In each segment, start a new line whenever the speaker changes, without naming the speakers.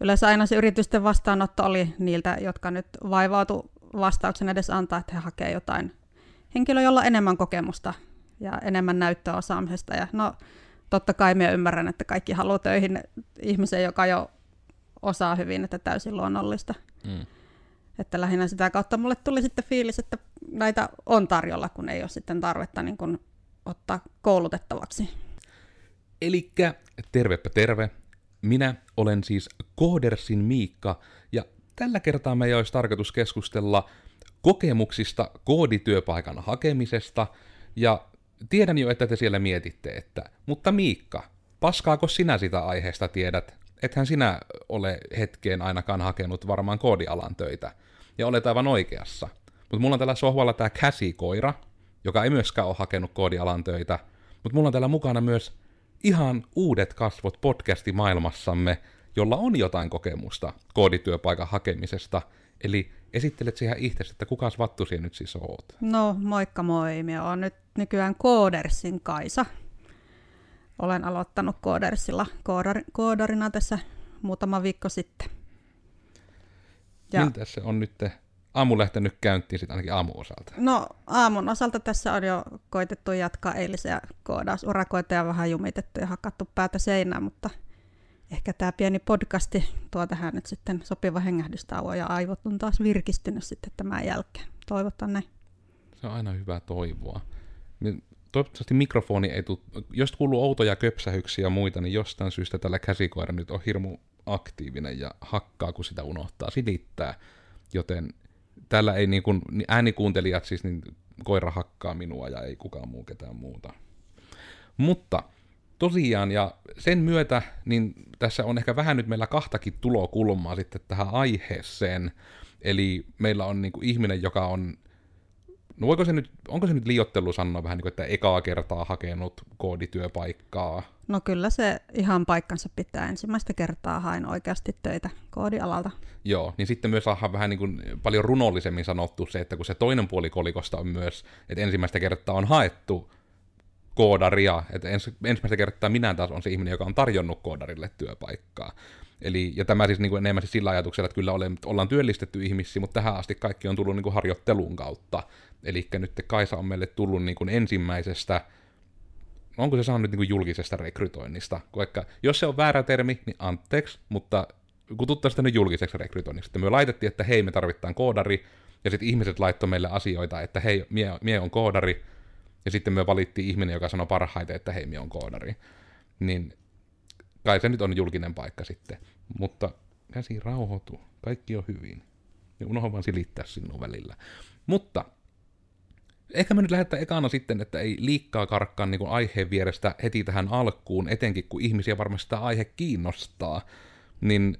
yleensä aina se yritysten vastaanotto oli niiltä, jotka nyt vaivautu vastauksen edes antaa, että he hakevat jotain henkilöä, jolla on enemmän kokemusta ja enemmän näyttöä osaamisesta. Ja no, totta kai minä ymmärrän, että kaikki haluaa töihin ihmisen, joka jo osaa hyvin, että täysin luonnollista. Mm. Että lähinnä sitä kautta mulle tuli sitten fiilis, että näitä on tarjolla, kun ei ole sitten tarvetta niin kuin ottaa koulutettavaksi.
Elikkä tervepä terve. Minä olen siis Kohdersin Miikka, ja tällä kertaa meidän olisi tarkoitus keskustella kokemuksista koodityöpaikan hakemisesta, ja tiedän jo, että te siellä mietitte, että, mutta Miikka, paskaako sinä sitä aiheesta tiedät? Ethän sinä ole hetkeen ainakaan hakenut varmaan koodialan töitä, ja olet aivan oikeassa. Mutta mulla on tällä sohvalla tämä käsikoira, joka ei myöskään ole hakenut koodialan töitä, mutta mulla on täällä mukana myös ihan uudet kasvot podcastimaailmassamme, jolla on jotain kokemusta koodityöpaikan hakemisesta. Eli esittelet siihen itse, että kuka vattu nyt siis oot?
No moikka moi, minä olen nyt nykyään Koodersin Kaisa. Olen aloittanut Koodersilla koodar, koodarina tässä muutama viikko sitten.
Ja... Miltä se on nyt aamu lähtenyt käyntiin sitten ainakin aamuosalta?
No aamun osalta tässä on jo koitettu jatkaa eilisiä koodausurakoita ja vähän jumitettu ja hakattu päätä seinään, mutta ehkä tämä pieni podcasti tuo tähän nyt sitten sopiva hengähdystauo ja aivot on taas virkistynyt sitten tämän jälkeen. Toivotaan näin.
Se on aina hyvä toivoa. Niin toivottavasti mikrofoni ei tule, jos kuuluu outoja köpsähyksiä ja muita, niin jostain syystä tällä käsikoira nyt on hirmu aktiivinen ja hakkaa, kun sitä unohtaa silittää. Joten täällä ei niin kuin, äänikuuntelijat siis, niin koira hakkaa minua ja ei kukaan muu ketään muuta. Mutta tosiaan, ja sen myötä, niin tässä on ehkä vähän nyt meillä kahtakin tulokulmaa sitten tähän aiheeseen. Eli meillä on niin kuin ihminen, joka on No voiko se nyt, onko se nyt liiottelu sanoa vähän niin kuin, että ekaa kertaa hakenut koodityöpaikkaa?
No kyllä se ihan paikkansa pitää. Ensimmäistä kertaa hain oikeasti töitä koodialalta.
Joo, niin sitten myös saadaan vähän niin kuin paljon runollisemmin sanottu se, että kun se toinen puoli kolikosta on myös, että ensimmäistä kertaa on haettu koodaria, että ens, ensimmäistä kertaa minä taas on se ihminen, joka on tarjonnut koodarille työpaikkaa. Eli, ja tämä siis niin kuin enemmän siis sillä ajatuksella, että kyllä ole, ollaan työllistetty ihmisiä, mutta tähän asti kaikki on tullut niin kuin harjoittelun kautta. Eli nyt Kaisa on meille tullut niin kuin ensimmäisestä, onko se saanut niin kuin julkisesta rekrytoinnista? Vaikka, jos se on väärä termi, niin anteeksi, mutta kututtaa sitä nyt julkiseksi rekrytoinniksi. Sitten me laitettiin, että hei, me tarvitaan koodari, ja sitten ihmiset laittoi meille asioita, että hei, mie, mie on koodari, ja sitten me valittiin ihminen, joka sanoi parhaiten, että hei, mie on koodari. Niin kai se nyt on julkinen paikka sitten. Mutta käsi rauhoitu, kaikki on hyvin. Ja unohda vaan silittää sinun välillä. Mutta ehkä me nyt lähdetään ekana sitten, että ei liikkaa karkkaa niin kuin aiheen vierestä heti tähän alkuun, etenkin kun ihmisiä varmasti tämä aihe kiinnostaa, niin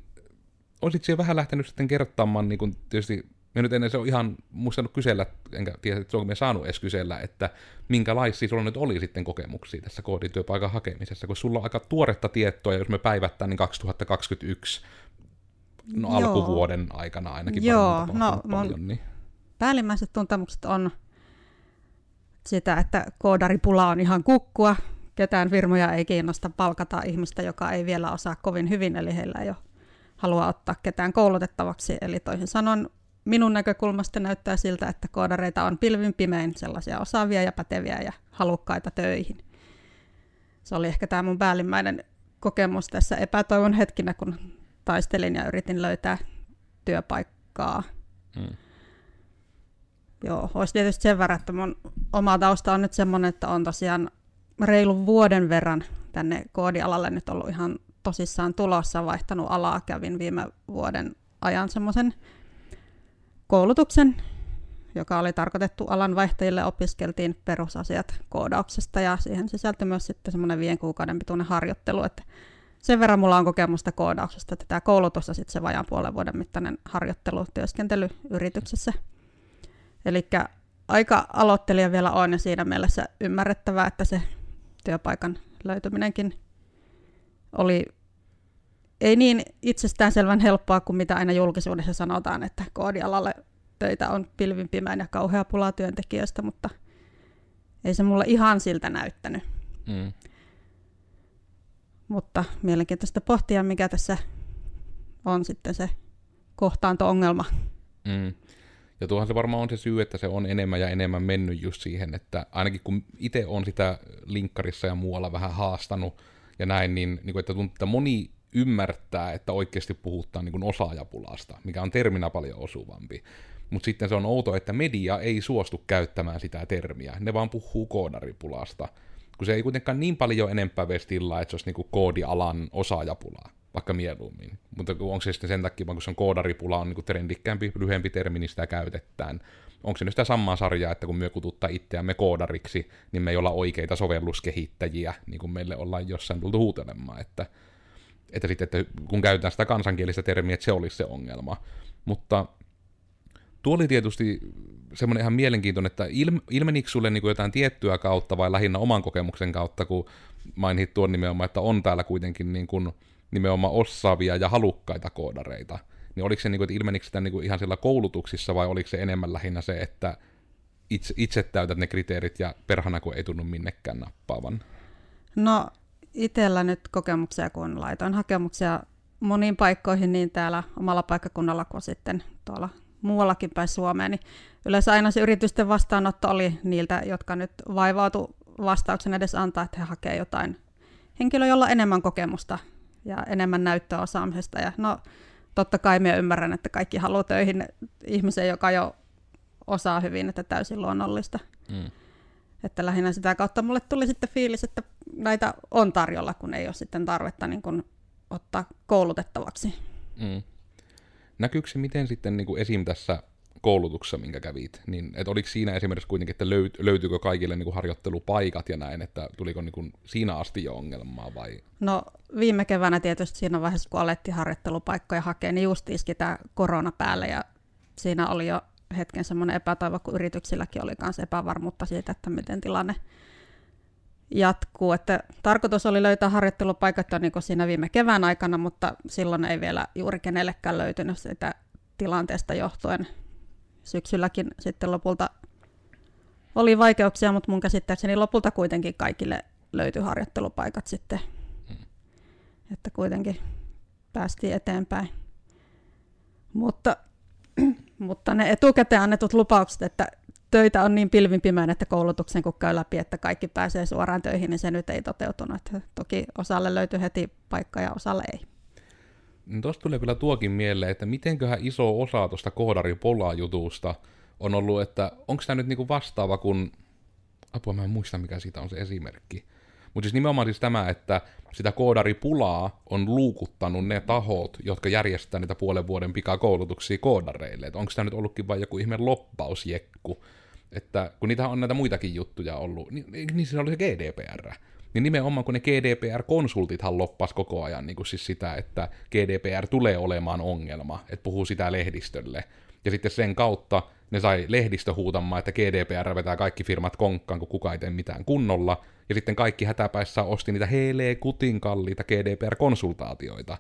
olisit siellä vähän lähtenyt sitten kertomaan, niin kuin tietysti me nyt ennen se on ihan muistanut kysellä, enkä tiedä, että onko me saanut edes kysellä, että minkälaisia sulla nyt oli sitten kokemuksia tässä koodityöpaikan hakemisessa, kun sulla on aika tuoretta tietoa, jos me päivättää, niin 2021, no Joo. alkuvuoden aikana ainakin
Joo, no paljon, niin. päällimmäiset tuntemukset on sitä, että koodaripula on ihan kukkua, ketään firmoja ei kiinnosta palkata ihmistä, joka ei vielä osaa kovin hyvin, eli heillä ei ole halua ottaa ketään koulutettavaksi. Eli toisin sanoen minun näkökulmasta näyttää siltä, että koodareita on pilvin pimein sellaisia osaavia ja päteviä ja halukkaita töihin. Se oli ehkä tämä mun päällimmäinen kokemus tässä epätoivon hetkinä, kun taistelin ja yritin löytää työpaikkaa. Hmm. Joo, olisi tietysti sen verran, että mun oma tausta on nyt semmoinen, että on tosiaan reilun vuoden verran tänne koodialalle nyt ollut ihan tosissaan tulossa, vaihtanut alaa, kävin viime vuoden ajan semmoisen koulutuksen, joka oli tarkoitettu alan vaihtajille, opiskeltiin perusasiat koodauksesta ja siihen sisältyi myös sitten semmoinen viiden kuukauden pituinen harjoittelu, että sen verran mulla on kokemusta koodauksesta, että tämä koulutus ja sitten se vajaan puolen vuoden mittainen harjoittelu, työskentely yrityksessä. Eli aika aloittelija vielä on ja siinä mielessä ymmärrettävää, että se työpaikan löytyminenkin oli ei niin itsestäänselvän helppoa kuin mitä aina julkisuudessa sanotaan, että koodialalle töitä on pilvin pimeän ja kauhea pula työntekijöistä, mutta ei se mulle ihan siltä näyttänyt. Mm. Mutta mielenkiintoista pohtia, mikä tässä on sitten se kohtaanto-ongelma.
Mm. Ja tuohan se varmaan on se syy, että se on enemmän ja enemmän mennyt just siihen, että ainakin kun itse on sitä linkkarissa ja muualla vähän haastanut ja näin, niin, niin kuin, että tuntuu, että moni ymmärtää, että oikeasti puhutaan niin kuin osaajapulasta, mikä on terminä paljon osuvampi. Mutta sitten se on outo, että media ei suostu käyttämään sitä termiä. Ne vaan puhuu koodaripulasta. Kun se ei kuitenkaan niin paljon enempää vestillä, että se olisi niinku koodialan osaajapulaa, vaikka mieluummin. Mutta onko se sitten sen takia, kun se on koodaripula, on niinku trendikkäämpi, lyhyempi termi, niin sitä käytetään. Onko se nyt sitä samaa sarjaa, että kun me kututtaa itseämme koodariksi, niin me ei olla oikeita sovelluskehittäjiä, niin kuin meille ollaan jossain tultu huutelemaan, että, että, sitten, että kun käytetään sitä kansankielistä termiä, että se olisi se ongelma. Mutta tuo oli tietysti semmoinen ihan mielenkiintoinen, että ilm, ilmenikö sulle niin jotain tiettyä kautta vai lähinnä oman kokemuksen kautta, kun mainit tuon nimenomaan, että on täällä kuitenkin niin kuin nimenomaan osaavia ja halukkaita koodareita. Niin oliko se, niin kuin, että ilmenikö sitä niin kuin ihan siellä koulutuksissa vai oliko se enemmän lähinnä se, että itse, itse täytät ne kriteerit ja perhana kun ei tunnu minnekään nappaavan?
No itsellä nyt kokemuksia, kun laitoin hakemuksia moniin paikkoihin niin täällä omalla paikkakunnalla kuin sitten tuolla muuallakin päin Suomeen, niin yleensä aina se yritysten vastaanotto oli niiltä, jotka nyt vaivautu vastauksen edes antaa, että he hakevat jotain henkilöä, jolla on enemmän kokemusta ja enemmän näyttöä osaamisesta. Ja no, totta kai minä ymmärrän, että kaikki haluaa töihin ihmisen, joka jo osaa hyvin, että täysin luonnollista. Mm. Että lähinnä sitä kautta mulle tuli sitten fiilis, että näitä on tarjolla, kun ei ole sitten tarvetta niin kuin ottaa koulutettavaksi. Mm.
Näkyykö se miten sitten niin kuin esim. tässä koulutuksessa, minkä kävit, niin että oliko siinä esimerkiksi kuitenkin, että löyt, löytyykö kaikille niin kuin harjoittelupaikat ja näin, että tuliko niin kuin siinä asti jo ongelmaa vai?
No viime keväänä tietysti siinä vaiheessa, kun alettiin harjoittelupaikkoja hakea, niin just iski tämä korona päälle ja siinä oli jo hetken semmoinen epätoivo, kun yrityksilläkin oli myös epävarmuutta siitä, että miten tilanne jatkuu. Että tarkoitus oli löytää harjoittelupaikat jo niin siinä viime kevään aikana, mutta silloin ei vielä juuri kenellekään löytynyt sitä tilanteesta johtuen. Syksylläkin sitten lopulta oli vaikeuksia, mutta mun käsittääkseni lopulta kuitenkin kaikille löytyi harjoittelupaikat sitten. Hmm. Että kuitenkin päästiin eteenpäin. Mutta, mutta ne etukäteen annetut lupaukset, että töitä on niin pilvinpimään, että koulutuksen kun käy läpi, että kaikki pääsee suoraan töihin, niin se nyt ei toteutunut. Että toki osalle löytyy heti paikka ja osalle ei.
No Tuosta tulee kyllä tuokin mieleen, että mitenköhän iso osa tuosta koodaripola-jutusta on ollut, että onko tämä nyt niinku vastaava kuin, apua mä en muista mikä siitä on se esimerkki, mutta siis nimenomaan siis tämä, että sitä koodaripulaa on luukuttanut ne tahot, jotka järjestää niitä puolen vuoden pikakoulutuksia koodareille. onko tämä nyt ollutkin vain joku ihme loppausjekku, että kun niitä on näitä muitakin juttuja ollut, niin, niin se oli se GDPR. Niin nimenomaan kun ne GDPR-konsultithan loppas koko ajan niin kuin siis sitä, että GDPR tulee olemaan ongelma, että puhuu sitä lehdistölle. Ja sitten sen kautta ne sai lehdistö huutamaan, että GDPR vetää kaikki firmat konkkaan, kun kukaan ei tee mitään kunnolla. Ja sitten kaikki hätäpäissä osti niitä heilee kutin kalliita GDPR-konsultaatioita.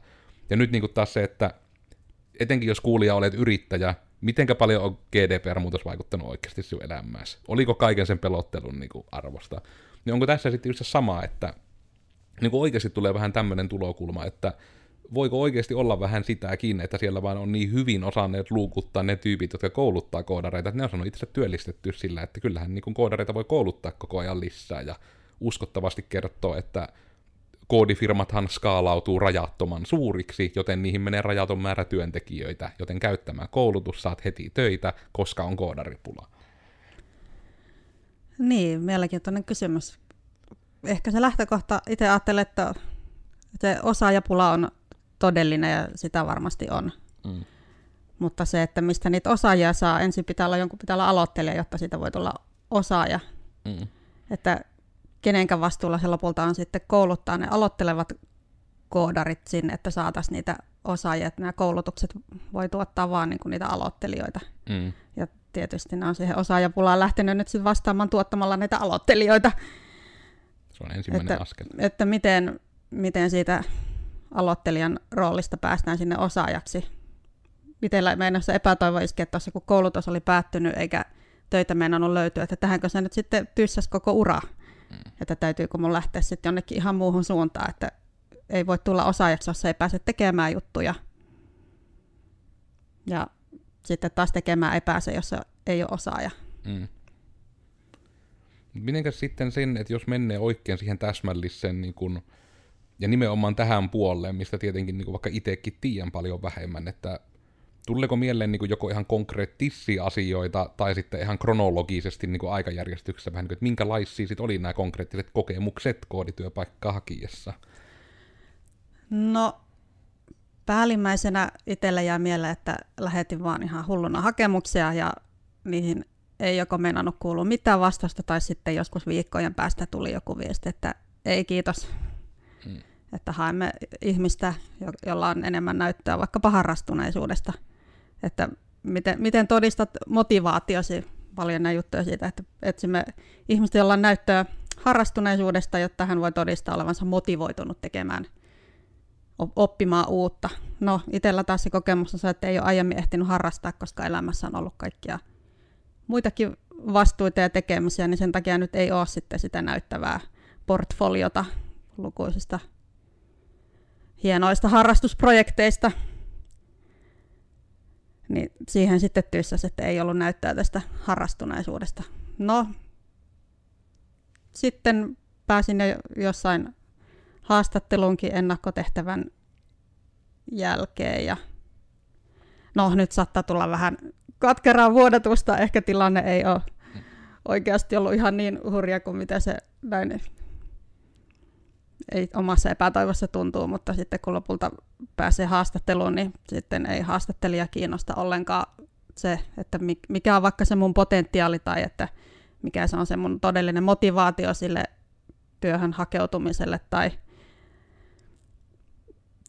Ja nyt niin kuin taas se, että etenkin jos kuulija olet yrittäjä, mitenkä paljon on GDPR-muutos vaikuttanut oikeasti sinun elämääsi? Oliko kaiken sen pelottelun niin kuin arvosta? Niin onko tässä sitten just se sama, että niin kuin oikeasti tulee vähän tämmöinen tulokulma, että voiko oikeasti olla vähän sitäkin, että siellä vaan on niin hyvin osanneet luukuttaa ne tyypit, jotka kouluttaa koodareita, että ne on sanonut itse työllistetty sillä, että kyllähän niin koodareita voi kouluttaa koko ajan lisää ja uskottavasti kertoo, että koodifirmathan skaalautuu rajattoman suuriksi, joten niihin menee rajaton määrä työntekijöitä, joten käyttämään koulutus saat heti töitä, koska on koodaripula.
Niin, mielenkiintoinen kysymys. Ehkä se lähtökohta, itse ajattelen, että se osaajapula on todellinen ja sitä varmasti on. Mm. Mutta se, että mistä niitä osaajia saa, ensin pitää olla jonkun pitää olla aloittelija, jotta siitä voi tulla osaaja. Mm. Että kenenkä vastuulla se lopulta on sitten kouluttaa ne aloittelevat koodarit sinne, että saataisiin niitä osaajia, että nämä koulutukset voi tuottaa vaan niin kuin niitä aloittelijoita. Mm. Ja tietysti ne on siihen osaajapulaan lähtenyt nyt sitten vastaamaan tuottamalla näitä aloittelijoita.
Se on ensimmäinen
että,
askel.
Että miten, miten siitä aloittelijan roolista päästään sinne osaajaksi. Miten meinassa epätoivo iski, että tuossa kun koulutus oli päättynyt eikä töitä meinannut löytyä, että tähänkö se nyt sitten tyssäs koko ura. Mm. Että täytyykö mun lähteä sitten jonnekin ihan muuhun suuntaan, että ei voi tulla osaajaksi, jos ei pääse tekemään juttuja. Ja sitten taas tekemään ei pääse, jos ei ole osaaja. Mm.
Mitenkäs sitten sen, että jos menee oikein siihen täsmälliseen niin kun, ja nimenomaan tähän puoleen, mistä tietenkin niin vaikka itsekin tiedän paljon vähemmän, että Tuleeko mieleen niin joko ihan konkreettisia asioita tai sitten ihan kronologisesti niin aikajärjestyksessä vähän, niin kuin, että minkälaisia sitten oli nämä konkreettiset kokemukset koodityöpaikkaa hakiessa?
No päällimmäisenä itselle jää mieleen, että lähetin vaan ihan hulluna hakemuksia ja niihin ei joko meinannut kuulua mitään vastausta tai sitten joskus viikkojen päästä tuli joku viesti, että ei kiitos, hmm. että haemme ihmistä, jolla on enemmän näyttöä vaikkapa harrastuneisuudesta – että miten, miten todistat motivaatiosi, paljon näitä juttuja siitä, että etsimme ihmistä, jolla on näyttöä harrastuneisuudesta, jotta hän voi todistaa olevansa motivoitunut tekemään, oppimaan uutta. No, itsellä taas se kokemus on se, että ei ole aiemmin ehtinyt harrastaa, koska elämässä on ollut kaikkia muitakin vastuita ja tekemisiä, niin sen takia nyt ei ole sitten sitä näyttävää portfoliota lukuisista hienoista harrastusprojekteista, niin siihen sitten tyssäsi, että ei ollut näyttää tästä harrastuneisuudesta. No, sitten pääsin jo jossain haastatteluunkin ennakkotehtävän jälkeen ja no nyt saattaa tulla vähän katkeraa vuodatusta, ehkä tilanne ei ole oikeasti ollut ihan niin hurja kuin mitä se näin ei omassa epätoivossa tuntuu, mutta sitten kun lopulta pääsee haastatteluun, niin sitten ei haastattelija kiinnosta ollenkaan se, että mikä on vaikka se mun potentiaali tai että mikä se on se mun todellinen motivaatio sille työhön hakeutumiselle tai,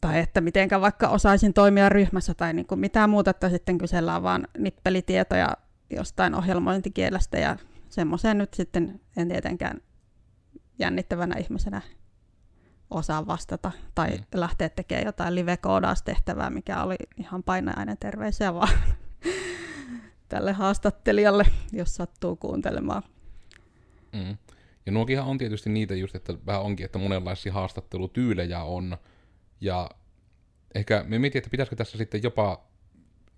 tai että mitenkä vaikka osaisin toimia ryhmässä tai niin kuin mitään muuta, että sitten kysellään vaan nippelitietoja jostain ohjelmointikielestä ja semmoiseen nyt sitten en tietenkään jännittävänä ihmisenä osaa vastata tai mm. lähteä tekemään jotain live-koodaustehtävää, mikä oli ihan painajainen terveisiä vaan tälle haastattelijalle, jos sattuu kuuntelemaan.
Mm. Ja nuokinhan on tietysti niitä just, että vähän onkin, että monenlaisia haastattelutyylejä on, ja ehkä me mietin, että pitäisikö tässä sitten jopa,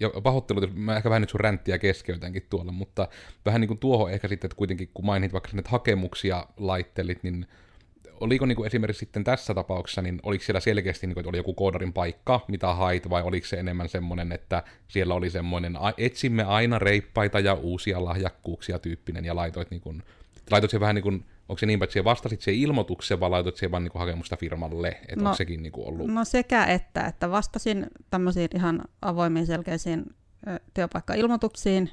ja pahoittelut, mä ehkä vähän nyt sun ränttiä keskeytänkin tuolla, mutta vähän niin kuin tuohon ehkä sitten, että kuitenkin kun mainit vaikka sinne hakemuksia laittelit, niin oliko niin kuin esimerkiksi sitten tässä tapauksessa, niin oliko siellä selkeästi, niin kuin, että oli joku koodarin paikka, mitä hait, vai oliko se enemmän semmoinen, että siellä oli semmoinen, etsimme aina reippaita ja uusia lahjakkuuksia tyyppinen, ja laitoit niin kuin, laitoit se vähän niin kuin, onko se niin, että vastasit siihen ilmoitukseen, vai laitoit siihen vaan niin kuin hakemusta firmalle, että no, onko sekin niin kuin ollut?
No sekä että, että vastasin tämmöisiin ihan avoimiin selkeisiin työpaikkailmoituksiin,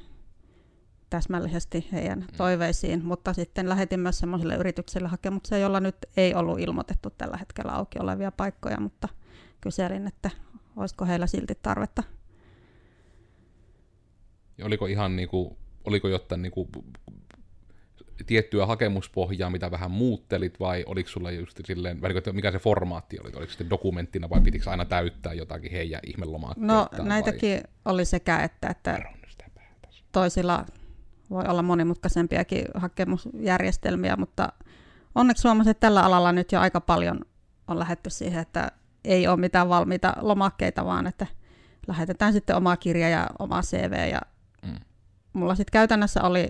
täsmällisesti heidän mm. toiveisiin, mutta sitten lähetin myös sellaisille yrityksille hakemuksia, joilla nyt ei ollut ilmoitettu tällä hetkellä auki olevia paikkoja, mutta kyselin, että olisiko heillä silti tarvetta.
Ja oliko ihan niinku, oliko jotain niinku tiettyä hakemuspohjaa, mitä vähän muuttelit, vai oliko sulla just silleen, mikä se formaatti oli, oliko sitten dokumenttina, vai pitikö aina täyttää jotakin heidän ihmelomaatteita?
No näitäkin vai? oli sekä että, että toisilla voi olla monimutkaisempiakin hakemusjärjestelmiä, mutta onneksi huomasin, että tällä alalla nyt jo aika paljon on lähetty siihen, että ei ole mitään valmiita lomakkeita, vaan että lähetetään sitten oma kirja ja oma CV. Ja mm. Mulla sitten käytännössä oli,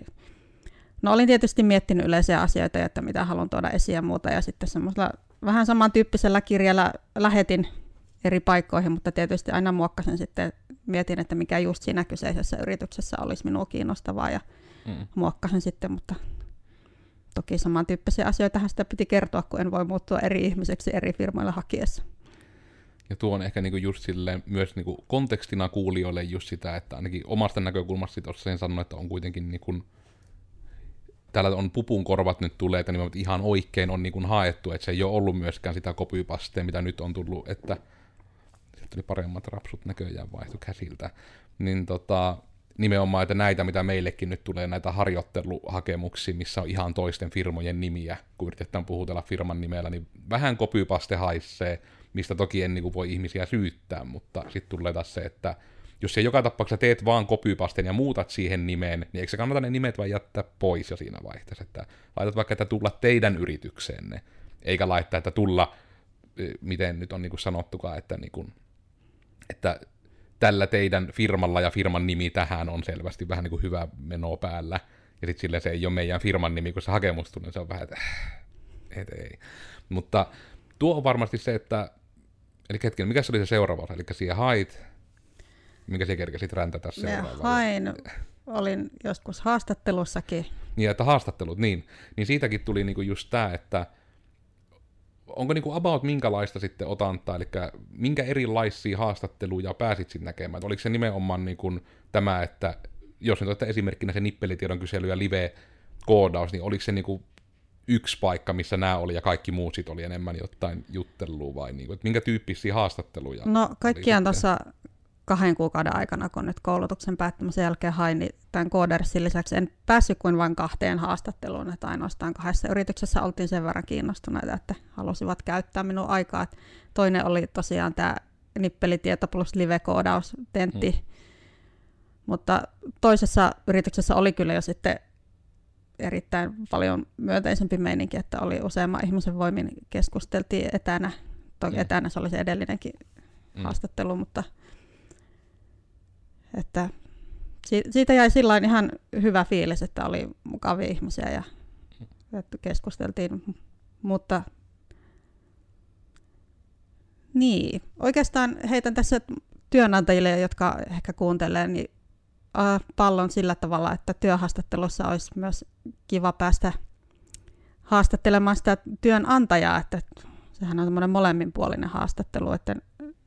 no olin tietysti miettinyt yleisiä asioita, että mitä haluan tuoda esiin ja muuta, ja sitten semmoisella vähän samantyyppisellä kirjalla lähetin eri paikkoihin, mutta tietysti aina muokkasin sitten, mietin, että mikä just siinä kyseisessä yrityksessä olisi minua kiinnostavaa, ja mm. muokkasin sitten, mutta toki samantyyppisiä asioita sitä piti kertoa, kun en voi muuttua eri ihmiseksi eri firmoilla hakiessa.
Ja tuo on ehkä niinku just silleen, myös niinku kontekstina kuulijoille just sitä, että ainakin omasta näkökulmasta sen sanon, että on kuitenkin niinku, täällä on pupun korvat nyt tulee, että ihan oikein on niinku haettu, että se ei ole ollut myöskään sitä kopypastea, mitä nyt on tullut, että sieltä tuli paremmat rapsut näköjään vaihtu käsiltä. Niin tota, nimenomaan, että näitä, mitä meillekin nyt tulee, näitä harjoitteluhakemuksia, missä on ihan toisten firmojen nimiä, kun yritetään puhutella firman nimellä, niin vähän kopypaste haisee, mistä toki en niin kuin, voi ihmisiä syyttää, mutta sitten tulee taas se, että jos se joka tapauksessa teet vaan kopypasten ja muutat siihen nimeen, niin eikö se kannata ne nimet vaan jättää pois jo siinä vaihteessa, että laitat vaikka, että tulla teidän yritykseenne, eikä laittaa, että tulla, miten nyt on niin kuin sanottukaan, että, niin kuin, että tällä teidän firmalla ja firman nimi tähän on selvästi vähän niin kuin hyvä meno päällä. Ja sitten sille se ei ole meidän firman nimi, kun se hakemus tulee, niin se on vähän, että et ei. Mutta tuo on varmasti se, että, eli hetken, mikä se oli se seuraava eli siihen hait, minkä se kerkesit räntätä seuraavaan?
hain, olin joskus haastattelussakin.
Niin, että haastattelut, niin. Niin siitäkin tuli niinku just tämä, että onko niinku about minkälaista sitten otantaa, eli minkä erilaisia haastatteluja pääsit sitten näkemään? Et oliko se nimenomaan niinku tämä, että jos nyt olette esimerkkinä se nippelitiedon kysely ja live-koodaus, niin oliko se niinku yksi paikka, missä nämä oli ja kaikki muut sitten oli enemmän jotain juttelua vai niinku, että minkä tyyppisiä haastatteluja?
No kaikkiaan tuossa kahden kuukauden aikana, kun nyt koulutuksen päättämisen jälkeen hain, niin tämän koodersin lisäksi en päässyt kuin vain kahteen haastatteluun, että ainoastaan kahdessa yrityksessä oltiin sen verran kiinnostuneita, että halusivat käyttää minun aikaa. Toinen oli tosiaan tämä nippelitieto plus live-koodaus, tentti, hmm. mutta toisessa yrityksessä oli kyllä jo sitten erittäin paljon myönteisempi meininki, että oli useamman ihmisen voimin keskusteltiin etänä. Toki mm. etänä se oli se edellinenkin mm. haastattelu, mutta että siitä jäi sillä ihan hyvä fiilis, että oli mukavia ihmisiä ja että keskusteltiin, mutta niin, oikeastaan heitän tässä työnantajille, jotka ehkä kuuntelee, niin pallon sillä tavalla, että työhaastattelussa olisi myös kiva päästä haastattelemaan sitä työnantajaa, että sehän on semmoinen molemminpuolinen haastattelu, että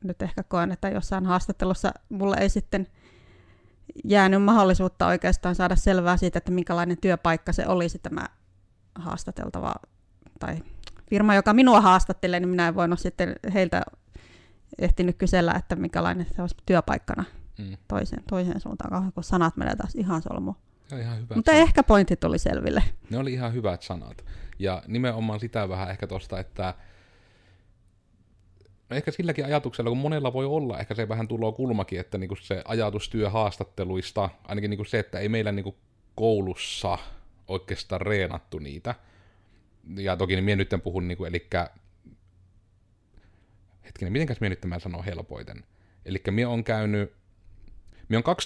nyt ehkä koen, että jossain haastattelussa mulle ei sitten jäänyt mahdollisuutta oikeastaan saada selvää siitä, että minkälainen työpaikka se olisi tämä haastateltava tai firma, joka minua haastattelee, niin minä en voinut sitten heiltä ehtinyt kysellä, että minkälainen se olisi työpaikkana mm. toiseen, toiseen suuntaan, kun sanat menee taas ihan solmu.
Ja ihan hyvät
Mutta
sanat.
ehkä pointti tuli selville.
Ne oli ihan hyvät sanat. Ja nimenomaan sitä vähän ehkä tosta, että ehkä silläkin ajatuksella, kun monella voi olla, ehkä se vähän tuloa kulmakin, että niinku se ajatus työhaastatteluista, ainakin niinku se, että ei meillä niinku koulussa oikeastaan reenattu niitä. Ja toki niin minä nyt puhun, niinku, eli hetkinen, mitenkäs minä nyt tämän sanon helpoiten. Eli minä on käynyt, minä on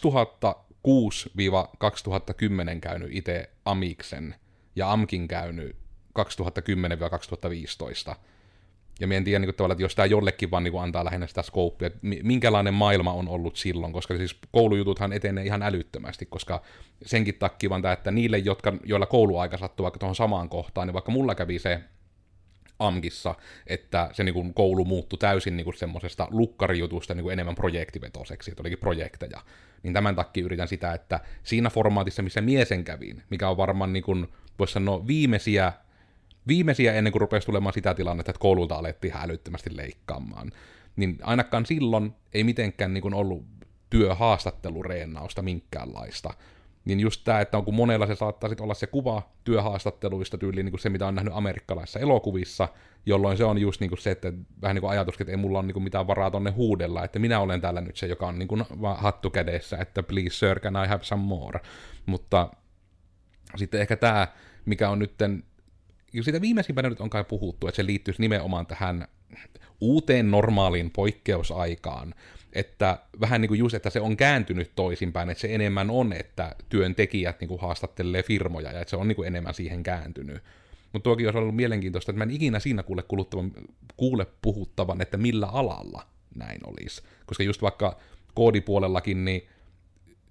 2006-2010 käynyt itse Amiksen, ja Amkin käynyt 2010-2015 ja mä en tiedä niin kuin, että jos tämä jollekin vaan niin kuin, antaa lähinnä sitä skouppia, että minkälainen maailma on ollut silloin, koska siis koulujututhan etenee ihan älyttömästi, koska senkin takia vaan tämä, että niille, jotka, joilla kouluaika sattuu vaikka tuohon samaan kohtaan, niin vaikka mulla kävi se AMKissa, että se niin kuin, koulu muuttui täysin niin kuin, semmoisesta lukkarijutusta niin kuin, enemmän projektivetoseksi, että olikin projekteja. Niin tämän takia yritän sitä, että siinä formaatissa, missä miesen kävin, mikä on varmaan niin kuin, voisi sanoa viimeisiä viimeisiä ennen kuin rupesi tulemaan sitä tilannetta, että koululta alettiin älyttömästi leikkaamaan. Niin ainakaan silloin ei mitenkään niin kuin ollut työhaastattelureenausta minkäänlaista. Niin just tämä, että on kun monella se saattaa olla se kuva työhaastatteluista tyyliin niin kuin se, mitä on nähnyt amerikkalaisissa elokuvissa, jolloin se on just niin kuin se, että vähän niin kuin ajatus, että ei mulla ole niin kuin mitään varaa tonne huudella, että minä olen täällä nyt se, joka on niin kuin hattu kädessä, että please sir, can I have some more. Mutta sitten ehkä tämä, mikä on nytten ja siitä viimeisimpänä nyt on kai puhuttu, että se liittyisi nimenomaan tähän uuteen normaaliin poikkeusaikaan, että vähän niin kuin just, että se on kääntynyt toisinpäin, että se enemmän on, että työntekijät niin kuin haastattelee firmoja ja että se on niin kuin enemmän siihen kääntynyt. Mutta tuokin olisi ollut mielenkiintoista, että mä en ikinä siinä kuule, kuule puhuttavan, että millä alalla näin olisi. Koska just vaikka koodipuolellakin, niin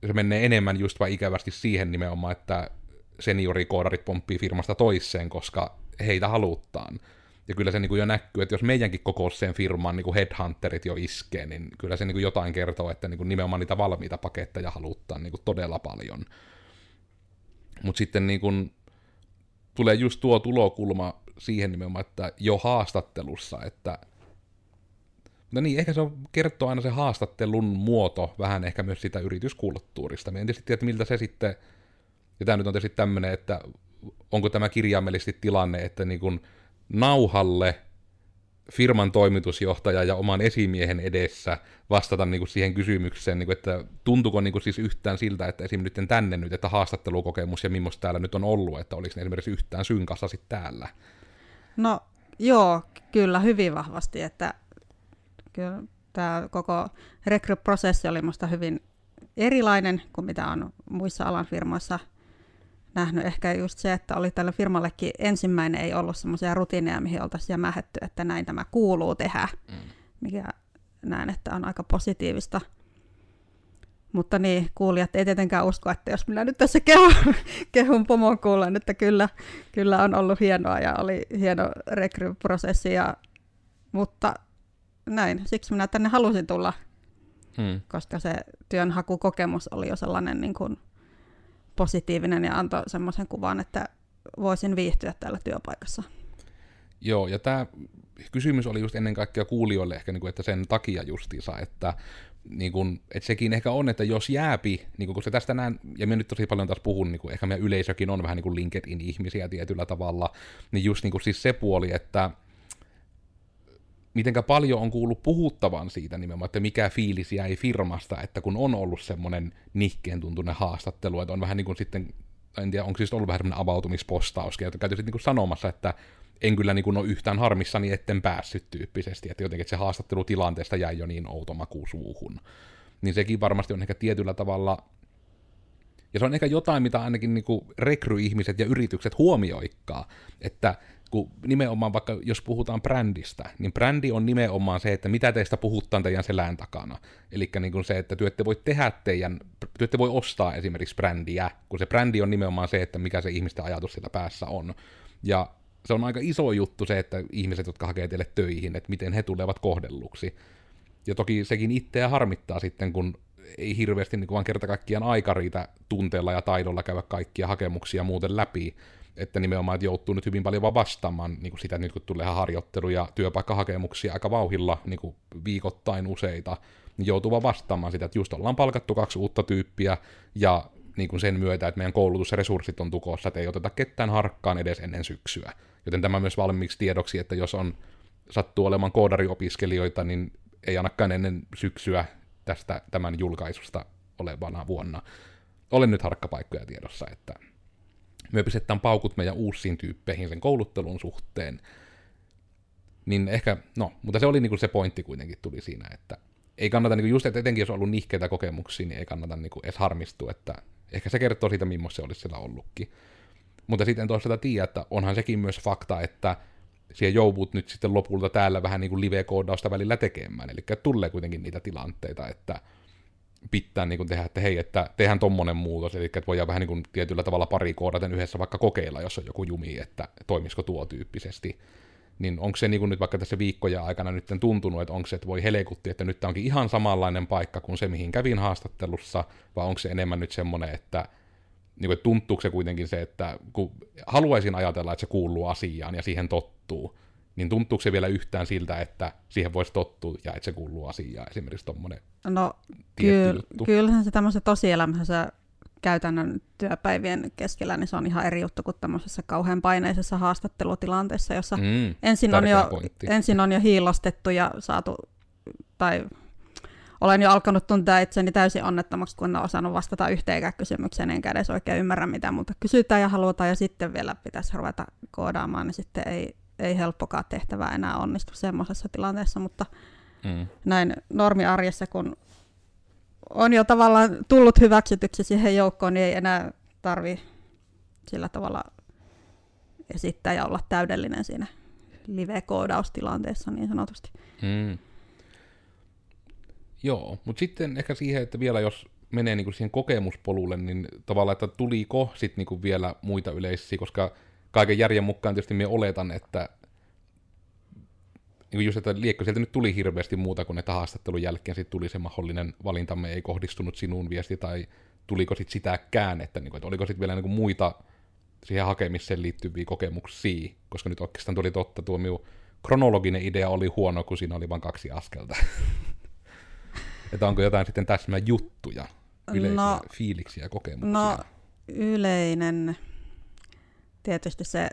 se menee enemmän just vai ikävästi siihen nimenomaan, että seniorikoodarit pomppii firmasta toiseen, koska heitä haluttaan. Ja kyllä se niin kuin jo näkyy, että jos meidänkin kokoiseen firmaan niin kuin headhunterit jo iskee, niin kyllä se niin kuin jotain kertoo, että niin kuin nimenomaan niitä valmiita paketteja haluttaan niin kuin todella paljon. Mutta sitten niin kuin tulee just tuo tulokulma siihen nimenomaan, että jo haastattelussa, että No niin, ehkä se on, kertoo aina se haastattelun muoto vähän ehkä myös sitä yrityskulttuurista. Me en tietysti tiedä, miltä se sitten ja tämä nyt on tietysti tämmöinen, että onko tämä kirjaimellisesti tilanne, että niin kuin nauhalle firman toimitusjohtaja ja oman esimiehen edessä vastata niin kuin siihen kysymykseen, niin kuin, että tuntuuko niin kuin siis yhtään siltä, että esimerkiksi nyt tänne nyt, että haastattelukokemus ja millaista täällä nyt on ollut, että oliko ne esimerkiksi yhtään synkassa sitten täällä?
No joo, kyllä hyvin vahvasti, että kyllä tämä koko rekryprosessi oli minusta hyvin erilainen kuin mitä on muissa alan firmoissa nähnyt. Ehkä just se, että oli tällä firmallekin ensimmäinen ei ollut semmoisia rutiineja, mihin oltaisiin jämähetty, että näin tämä kuuluu tehdä, mm. mikä näen, että on aika positiivista. Mutta niin, kuulijat ei tietenkään usko, että jos minä nyt tässä kehun, kehun pomon kuulen, että kyllä, kyllä on ollut hienoa ja oli hieno rekryprosessi, ja, mutta näin, siksi minä tänne halusin tulla, hmm. koska se työnhakukokemus oli jo sellainen niin kuin positiivinen ja antoi semmoisen kuvan, että voisin viihtyä täällä työpaikassa.
Joo, ja tämä kysymys oli just ennen kaikkea kuulijoille ehkä, niin kuin, että sen takia justiinsa, että niin kuin, että sekin ehkä on, että jos jääpi, niin kuin, kun se tästä näin, ja minä nyt tosi paljon taas puhun, niin kuin, ehkä meidän yleisökin on vähän niin LinkedIn-ihmisiä tietyllä tavalla, niin just niin kuin, siis se puoli, että mitenkä paljon on kuullut puhuttavan siitä nimenomaan, että mikä fiilis jäi firmasta, että kun on ollut semmoinen nihkeen tuntunen haastattelu, että on vähän niin kuin sitten, en tiedä, onko siis ollut vähän semmoinen avautumispostaus, että käyty sitten niin sanomassa, että en kyllä niin kuin ole yhtään harmissani, etten päässyt tyyppisesti, että jotenkin että se haastattelutilanteesta jäi jo niin outo maku suuhun. Niin sekin varmasti on ehkä tietyllä tavalla, ja se on ehkä jotain, mitä ainakin niin rekryihmiset ja yritykset huomioikkaa, että kun nimenomaan vaikka jos puhutaan brändistä, niin brändi on nimenomaan se, että mitä teistä puhutaan teidän selän takana. Eli niin se, että työtte voi tehdä teidän, työtte voi ostaa esimerkiksi brändiä, kun se brändi on nimenomaan se, että mikä se ihmisten ajatus sillä päässä on. Ja se on aika iso juttu se, että ihmiset, jotka hakee teille töihin, että miten he tulevat kohdelluksi. Ja toki sekin itseä harmittaa sitten, kun ei hirveästi niin vaan kerta kaikkiaan aika riitä tunteella ja taidolla käydä kaikkia hakemuksia muuten läpi, että nimenomaan että joutuu nyt hyvin paljon vaan vastaamaan niin kuin sitä, nyt kun tulee harjoittelu- ja työpaikkahakemuksia aika vauhilla niin kuin viikoittain useita, niin joutuu vaan vastaamaan sitä, että just ollaan palkattu kaksi uutta tyyppiä, ja niin kuin sen myötä, että meidän koulutusresurssit on tukossa, että ei oteta ketään harkkaan edes ennen syksyä. Joten tämä myös valmiiksi tiedoksi, että jos on sattuu olemaan koodariopiskelijoita, niin ei ainakaan ennen syksyä tästä tämän julkaisusta olevana vuonna ole nyt harkkapaikkoja tiedossa, että me pistetään paukut meidän uusiin tyyppeihin sen kouluttelun suhteen. Niin ehkä, no, mutta se oli niinku se pointti kuitenkin tuli siinä, että ei kannata, niinku just että etenkin jos on ollut nihkeitä kokemuksia, niin ei kannata niinku edes harmistua, että ehkä se kertoo siitä, millaista se olisi siellä ollutkin. Mutta sitten toisaalta tiedä, että onhan sekin myös fakta, että siellä joudut nyt sitten lopulta täällä vähän niin kuin live-koodausta välillä tekemään. Eli tulee kuitenkin niitä tilanteita, että pitää niin kuin tehdä, että hei, että tehdään tommonen muutos, eli että voidaan vähän niin kuin tietyllä tavalla pari koodaten yhdessä vaikka kokeilla, jos on joku jumi, että toimisiko tuo tyyppisesti. Niin onko se niin kuin nyt vaikka tässä viikkoja aikana nyt tuntunut, että onko se, että voi helekutti, että nyt tämä onkin ihan samanlainen paikka kuin se, mihin kävin haastattelussa, vai onko se enemmän nyt semmoinen, että niin kuin, tuntuuko se kuitenkin se, että kun haluaisin ajatella, että se kuuluu asiaan ja siihen tottuu, niin tuntuuko se vielä yhtään siltä, että siihen voisi tottua ja että se kuuluu asiaan, esimerkiksi tuommoinen
No kyllä, kyllähän se tämmöisessä tosielämässä käytännön työpäivien keskellä, niin se on ihan eri juttu kuin tämmöisessä kauhean paineisessa haastattelutilanteessa, jossa mm, ensin, on jo, ensin on jo hiilostettu ja saatu, tai olen jo alkanut tuntea itseni täysin onnettomaksi, kun en osannut vastata yhteenkään kysymykseen, enkä edes oikein ymmärrä mitä mutta kysytään ja halutaan, ja sitten vielä pitäisi ruveta koodaamaan, niin sitten ei, ei helppokaan tehtävää enää onnistu semmoisessa tilanteessa, mutta mm. näin normiarjessa, kun on jo tavallaan tullut hyväksytyksi siihen joukkoon, niin ei enää tarvi sillä tavalla esittää ja olla täydellinen siinä live-koodaustilanteessa niin sanotusti. Mm.
Joo, mutta sitten ehkä siihen, että vielä jos menee niinku siihen kokemuspolulle, niin tavallaan, että tuliko sitten niinku vielä muita yleisiä, koska kaiken järjen mukaan tietysti me oletan, että niin just, että liekkö sieltä nyt tuli hirveästi muuta kuin että haastattelun jälkeen sitten tuli se mahdollinen valintamme ei kohdistunut sinuun viesti, tai tuliko sitten sitäkään, että, niin kuin, että oliko sitten vielä niin kuin muita siihen hakemiseen liittyviä kokemuksia, koska nyt oikeastaan tuli totta, tuo minun kronologinen idea oli huono, kun siinä oli vain kaksi askelta. että onko jotain sitten täsmä juttuja, yleisiä no, fiiliksiä ja kokemuksia?
No yleinen, tietysti se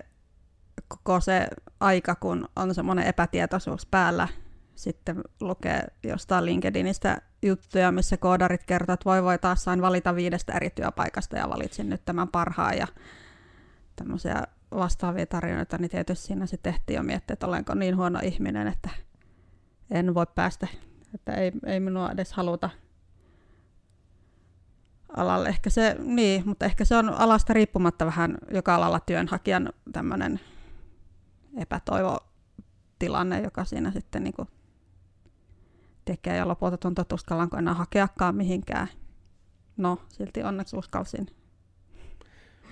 koko se aika, kun on semmoinen epätietoisuus päällä, sitten lukee jostain LinkedInistä juttuja, missä koodarit kertoo, että voi voi taas sain valita viidestä eri työpaikasta ja valitsin nyt tämän parhaan ja tämmöisiä vastaavia tarinoita, niin tietysti siinä se tehtiin jo miettiä, että olenko niin huono ihminen, että en voi päästä että ei, ei minua edes haluta alalle. Ehkä se, niin, mutta ehkä se on alasta riippumatta vähän joka alalla työnhakijan tämmöinen epätoivotilanne, joka siinä sitten niin kuin tekee ja lopulta tuntuu, että uskallanko enää hakeakaan mihinkään. No, silti onneksi uskalsin.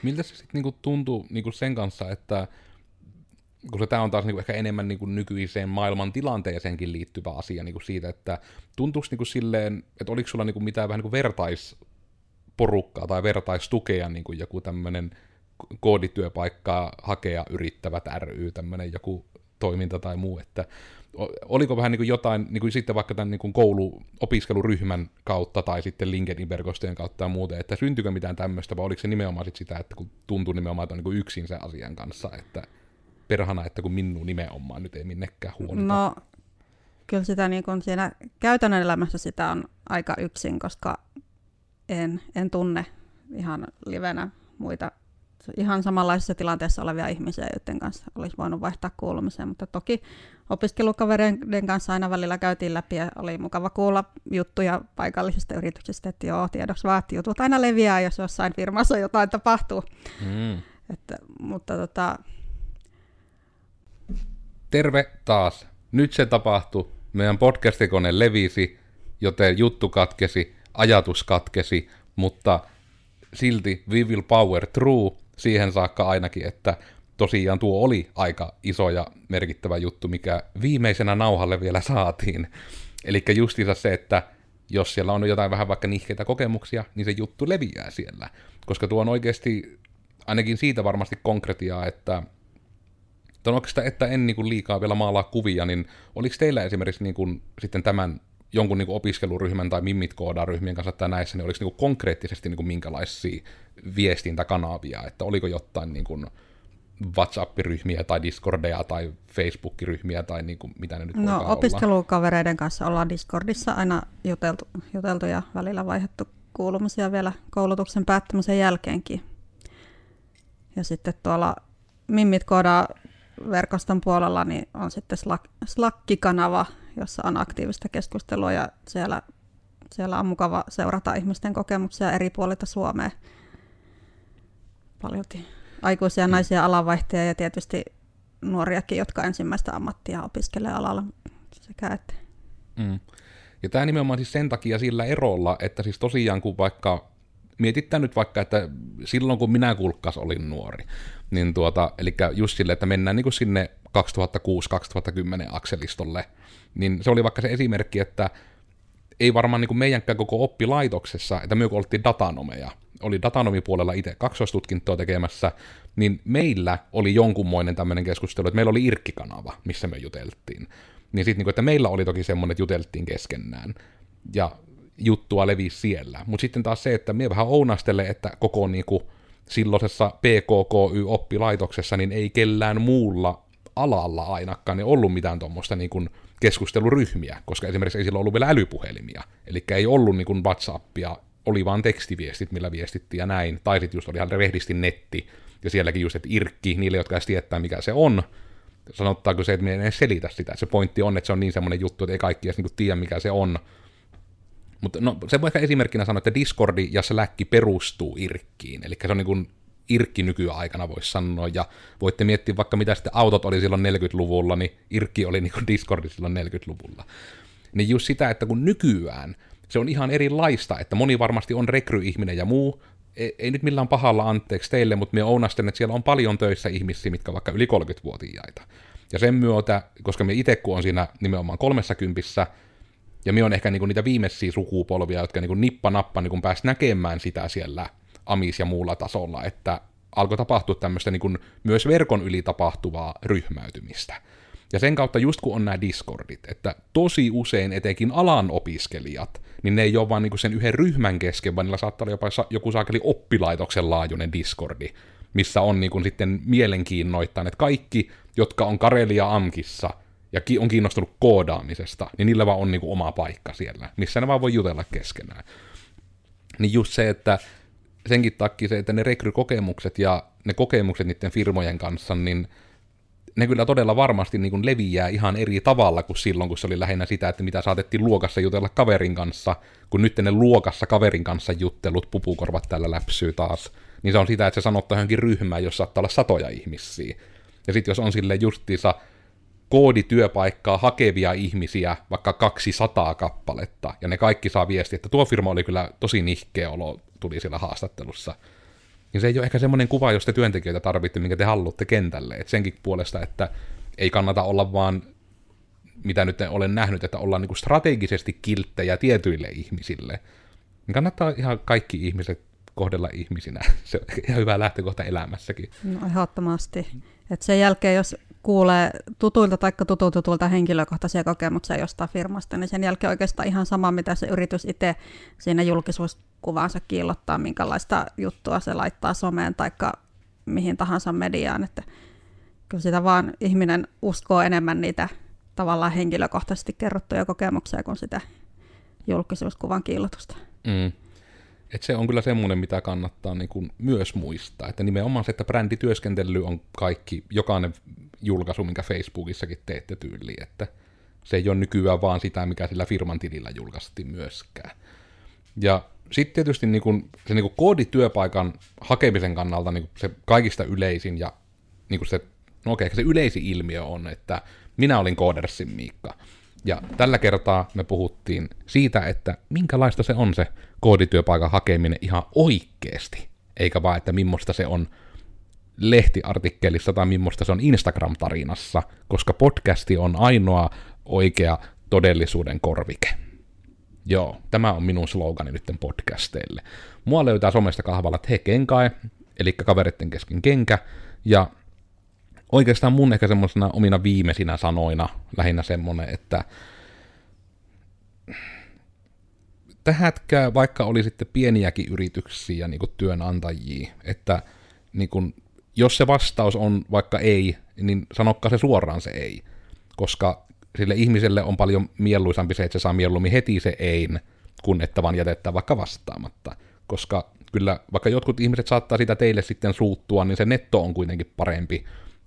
Miltä se sitten niinku tuntuu niinku sen kanssa, että kun tämä on taas niinku ehkä enemmän niinku nykyiseen maailman tilanteeseenkin liittyvä asia niinku siitä, että tuntuuko niinku silleen, että oliko sulla niinku mitään vähän niinku vertaisporukkaa tai vertaistukea niinku joku tämmöinen koodityöpaikkaa hakea yrittävät ry, tämmöinen joku toiminta tai muu, että oliko vähän niin kuin jotain, niin kuin sitten vaikka tämän niin kuin koulu-opiskeluryhmän kautta tai sitten LinkedIn-verkostojen kautta ja muuten, että syntyykö mitään tämmöistä, vai oliko se nimenomaan sit sitä, että kun tuntuu nimenomaan, että on niin kuin yksin sen asian kanssa, että perhana, että kun minun nimenomaan nyt ei minnekään huonota.
No, kyllä sitä niin kuin siinä käytännön elämässä sitä on aika yksin, koska en, en tunne ihan livenä muita ihan samanlaisessa tilanteessa olevia ihmisiä, joiden kanssa olisi voinut vaihtaa kuulumiseen, mutta toki opiskelukavereiden kanssa aina välillä käytiin läpi ja oli mukava kuulla juttuja paikallisista yrityksistä, että joo, tiedoksi vaan, että jutut aina leviää, jos jossain firmassa jotain tapahtuu. Mm. Että, mutta tota...
Terve taas. Nyt se tapahtui. Meidän podcastikone levisi, joten juttu katkesi, ajatus katkesi, mutta silti we will power through siihen saakka ainakin, että tosiaan tuo oli aika iso ja merkittävä juttu, mikä viimeisenä nauhalle vielä saatiin. Eli justiinsa se, että jos siellä on jotain vähän vaikka nihkeitä kokemuksia, niin se juttu leviää siellä. Koska tuo on oikeasti ainakin siitä varmasti konkretiaa, että on oikeastaan, että en niin kuin liikaa vielä maalaa kuvia, niin oliko teillä esimerkiksi niin kuin, sitten tämän jonkun niin kuin opiskeluryhmän tai mimmit ryhmien kanssa tai näissä, niin oliko niin kuin konkreettisesti niin kuin minkälaisia viestintäkanavia, että oliko jotain niin kuin WhatsApp-ryhmiä tai Discordeja tai Facebook-ryhmiä tai niin kuin, mitä ne nyt
No opiskelukavereiden olla. kanssa ollaan Discordissa aina juteltu, juteltu ja välillä vaihdettu kuulumisia vielä koulutuksen päättämisen jälkeenkin. Ja sitten tuolla Mimmit koodaa verkoston puolella niin on sitten Slack-kanava, jossa on aktiivista keskustelua ja siellä, siellä on mukava seurata ihmisten kokemuksia eri puolilta Suomea. Paljon aikuisia mm. naisia alanvaihtajia ja tietysti nuoriakin, jotka ensimmäistä ammattia opiskelee alalla sekä että.
Mm. Ja tämä nimenomaan siis sen takia sillä erolla, että siis tosiaan kun vaikka, mietitään nyt vaikka, että silloin kun minä kulkkas olin nuori, niin tuota, eli just sille, että mennään niin kuin sinne 2006-2010 akselistolle, niin se oli vaikka se esimerkki, että ei varmaan niin kuin meidänkään koko oppilaitoksessa, että me kun oltiin datanomeja, oli datanomipuolella itse kaksoistutkintoa tekemässä, niin meillä oli jonkunmoinen tämmöinen keskustelu, että meillä oli irkkikanava, missä me juteltiin. Niin sitten, niin että meillä oli toki semmoinen, että juteltiin keskenään. Ja juttua levisi siellä. Mutta sitten taas se, että me vähän ounastele, että koko niin kuin, silloisessa PKKY-oppilaitoksessa, niin ei kellään muulla alalla ainakaan niin ollut mitään tuommoista niin kuin keskusteluryhmiä, koska esimerkiksi ei silloin ollut vielä älypuhelimia, eli ei ollut niin kuin WhatsAppia, oli vaan tekstiviestit, millä viestittiin ja näin, tai sitten just oli ihan rehdisti netti, ja sielläkin just, että irkki, niille, jotka ei tietää, mikä se on, sanottaako se, että ei edes selitä sitä, se pointti on, että se on niin semmoinen juttu, että ei kaikki edes niin kuin tiedä, mikä se on, mutta no, se voi ehkä esimerkkinä sanoa, että Discordi ja Slack perustuu irkkiin, eli se on niin kuin irkki nykyaikana voisi sanoa, ja voitte miettiä vaikka mitä sitten autot oli silloin 40-luvulla, niin irkki oli niin kuin Discordi silloin 40-luvulla. Niin just sitä, että kun nykyään se on ihan erilaista, että moni varmasti on rekryihminen ja muu, ei, ei nyt millään pahalla anteeksi teille, mutta me ounastan, että siellä on paljon töissä ihmisiä, mitkä on vaikka yli 30-vuotiaita. Ja sen myötä, koska me itse kun on siinä nimenomaan kolmessa kympissä, ja me on ehkä niinku niitä viimeisiä sukupolvia, jotka niinku nippa nappa niinku pääsi näkemään sitä siellä amis ja muulla tasolla, että alkoi tapahtua tämmöistä niinku myös verkon yli tapahtuvaa ryhmäytymistä. Ja sen kautta just kun on nämä Discordit, että tosi usein etenkin alan opiskelijat, niin ne ei ole vaan niinku sen yhden ryhmän kesken, vaan niillä saattaa olla jopa joku saakeli oppilaitoksen laajuinen Discordi, missä on niinku sitten mielenkiinnoittain, että kaikki, jotka on Karelia Amkissa – ja on kiinnostunut koodaamisesta, niin niillä vaan on niin kuin oma paikka siellä, missä ne vaan voi jutella keskenään. Niin just se, että senkin takia se, että ne rekrykokemukset ja ne kokemukset niiden firmojen kanssa, niin ne kyllä todella varmasti niin kuin leviää ihan eri tavalla kuin silloin, kun se oli lähinnä sitä, että mitä saatettiin luokassa jutella kaverin kanssa, kun nyt ne luokassa kaverin kanssa juttelut, pupukorvat tällä läpsyy taas, niin se on sitä, että se sanottaa johonkin ryhmään, jossa saattaa olla satoja ihmisiä. Ja sitten jos on sille justiinsa koodityöpaikkaa hakevia ihmisiä, vaikka 200 kappaletta, ja ne kaikki saa viestiä, että tuo firma oli kyllä tosi nihkeä olo, tuli siellä haastattelussa. Niin se ei ole ehkä semmoinen kuva, jos te työntekijöitä tarvitte, minkä te haluatte kentälle. Et senkin puolesta, että ei kannata olla vaan, mitä nyt olen nähnyt, että ollaan niinku strategisesti kilttejä tietyille ihmisille. Niin kannattaa ihan kaikki ihmiset kohdella ihmisinä. Se on ihan hyvä lähtökohta elämässäkin.
No ehdottomasti. Et sen jälkeen, jos kuulee tutuilta tai tutulta henkilökohtaisia kokemuksia jostain firmasta, niin sen jälkeen oikeastaan ihan sama, mitä se yritys itse siinä julkisuuskuvaansa kiillottaa, minkälaista juttua se laittaa someen tai mihin tahansa mediaan. Että kyllä sitä vaan ihminen uskoo enemmän niitä tavallaan henkilökohtaisesti kerrottuja kokemuksia kuin sitä julkisuuskuvan kiillotusta.
Mm. Et se on kyllä semmoinen, mitä kannattaa niin kuin myös muistaa. Että nimenomaan se, että brändityöskentely on kaikki, jokainen julkaisu, minkä Facebookissakin teette tyyliin, että se ei ole nykyään vaan sitä, mikä sillä firman tilillä julkaistiin myöskään. Ja sitten tietysti niin kun, se niin kun koodityöpaikan hakemisen kannalta niin se kaikista yleisin ja niin se, no okei, se yleisin ilmiö on, että minä olin Koodersin Miikka. Ja tällä kertaa me puhuttiin siitä, että minkälaista se on se koodityöpaikan hakeminen ihan oikeasti, eikä vaan, että millaista se on lehtiartikkelissa tai millaista se on Instagram-tarinassa, koska podcasti on ainoa oikea todellisuuden korvike. Joo, tämä on minun slogani nyt podcasteille. Mua löytää somesta kahvalla he eli kaveritten kesken kenkä, ja oikeastaan mun ehkä semmoisena omina viimeisinä sanoina lähinnä semmonen, että tähätkää, vaikka oli sitten pieniäkin yrityksiä niin työnantajia, että niin kuin, jos se vastaus on vaikka ei, niin sanokka se suoraan se ei, koska sille ihmiselle on paljon mieluisampi se, että se saa mieluummin heti se ei, kun että vaan jätetään vaikka vastaamatta, koska kyllä vaikka jotkut ihmiset saattaa sitä teille sitten suuttua, niin se netto on kuitenkin parempi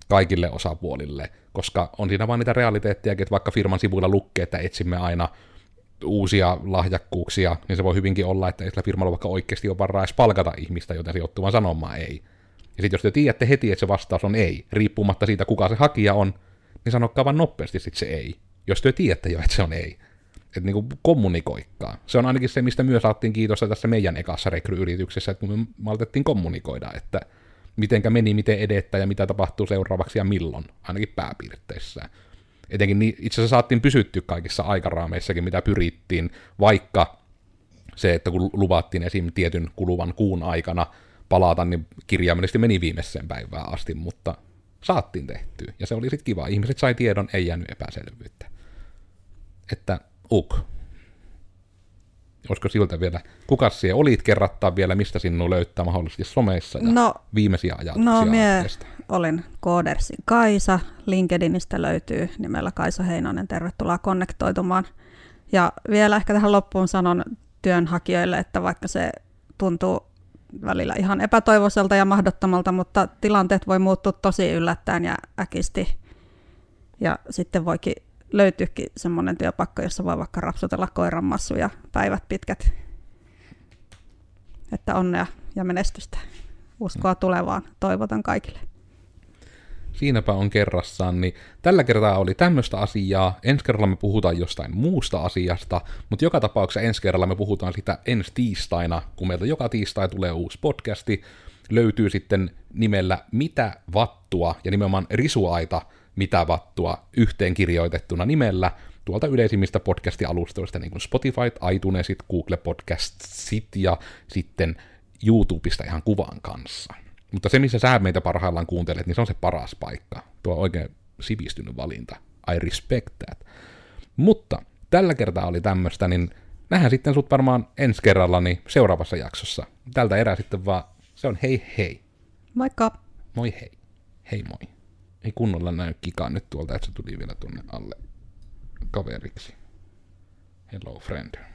kaikille osapuolille, koska on siinä vaan niitä realiteetteja, että vaikka firman sivuilla lukee, että etsimme aina uusia lahjakkuuksia, niin se voi hyvinkin olla, että ei sillä firmalla vaikka oikeasti ole varaa edes palkata ihmistä, joten se joutuu vaan sanomaan ei. Ja sitten jos te tiedätte heti, että se vastaus on ei, riippumatta siitä, kuka se hakija on, niin sanokaa vaan nopeasti sitten se ei. Jos te tiedätte jo, että se on ei. Että niin kommunikoikkaa. Se on ainakin se, mistä myös saatiin kiitosta tässä meidän ekassa rekryyrityksessä, että kun me maltettiin kommunikoida, että mitenkä meni, miten edettä ja mitä tapahtuu seuraavaksi ja milloin, ainakin pääpiirteissä. Etenkin niin, itse asiassa saatiin pysyttyä kaikissa aikaraameissakin, mitä pyrittiin, vaikka se, että kun luvattiin esim. tietyn kuluvan kuun aikana palata, niin kirjaimellisesti meni viimeiseen päivään asti, mutta saattiin tehtyä. Ja se oli sitten kiva. Ihmiset sai tiedon, ei jäänyt epäselvyyttä. Että uk, olisiko siltä vielä, kuka siellä olit kerrattaa vielä, mistä sinua löytää mahdollisesti someissa ja no, viimeisiä ajatuksia
No, mie olin Koodersin Kaisa, LinkedInistä löytyy nimellä Kaisa Heinonen, tervetuloa konnektoitumaan. Ja vielä ehkä tähän loppuun sanon työnhakijoille, että vaikka se tuntuu välillä ihan epätoivoiselta ja mahdottomalta, mutta tilanteet voi muuttua tosi yllättäen ja äkisti. Ja sitten voikin löytyykin semmoinen työpaikka, jossa voi vaikka rapsutella koiran massuja päivät pitkät. Että onnea ja menestystä. Uskoa tulevaan toivotan kaikille.
Siinäpä on kerrassaan, niin tällä kertaa oli tämmöistä asiaa. Ensi kerralla me puhutaan jostain muusta asiasta, mutta joka tapauksessa ensi kerralla me puhutaan sitä ensi tiistaina, kun meiltä joka tiistai tulee uusi podcasti. Löytyy sitten nimellä Mitä vattua ja nimenomaan risuaita – mitä vattua yhteen kirjoitettuna nimellä tuolta yleisimmistä podcast-alustoista, niin kuin Spotify, iTunesit, Google Podcastsit ja sitten YouTubesta ihan kuvan kanssa. Mutta se, missä sä meitä parhaillaan kuuntelet, niin se on se paras paikka. Tuo on oikein sivistynyt valinta. I respect that. Mutta tällä kertaa oli tämmöistä, niin nähdään sitten sut varmaan ensi kerralla niin seuraavassa jaksossa. Tältä erää sitten vaan, se on hei hei.
Moikka.
Moi hei. Hei moi ei kunnolla näy kikaa nyt tuolta, että se tuli vielä tuonne alle kaveriksi. Hello friend.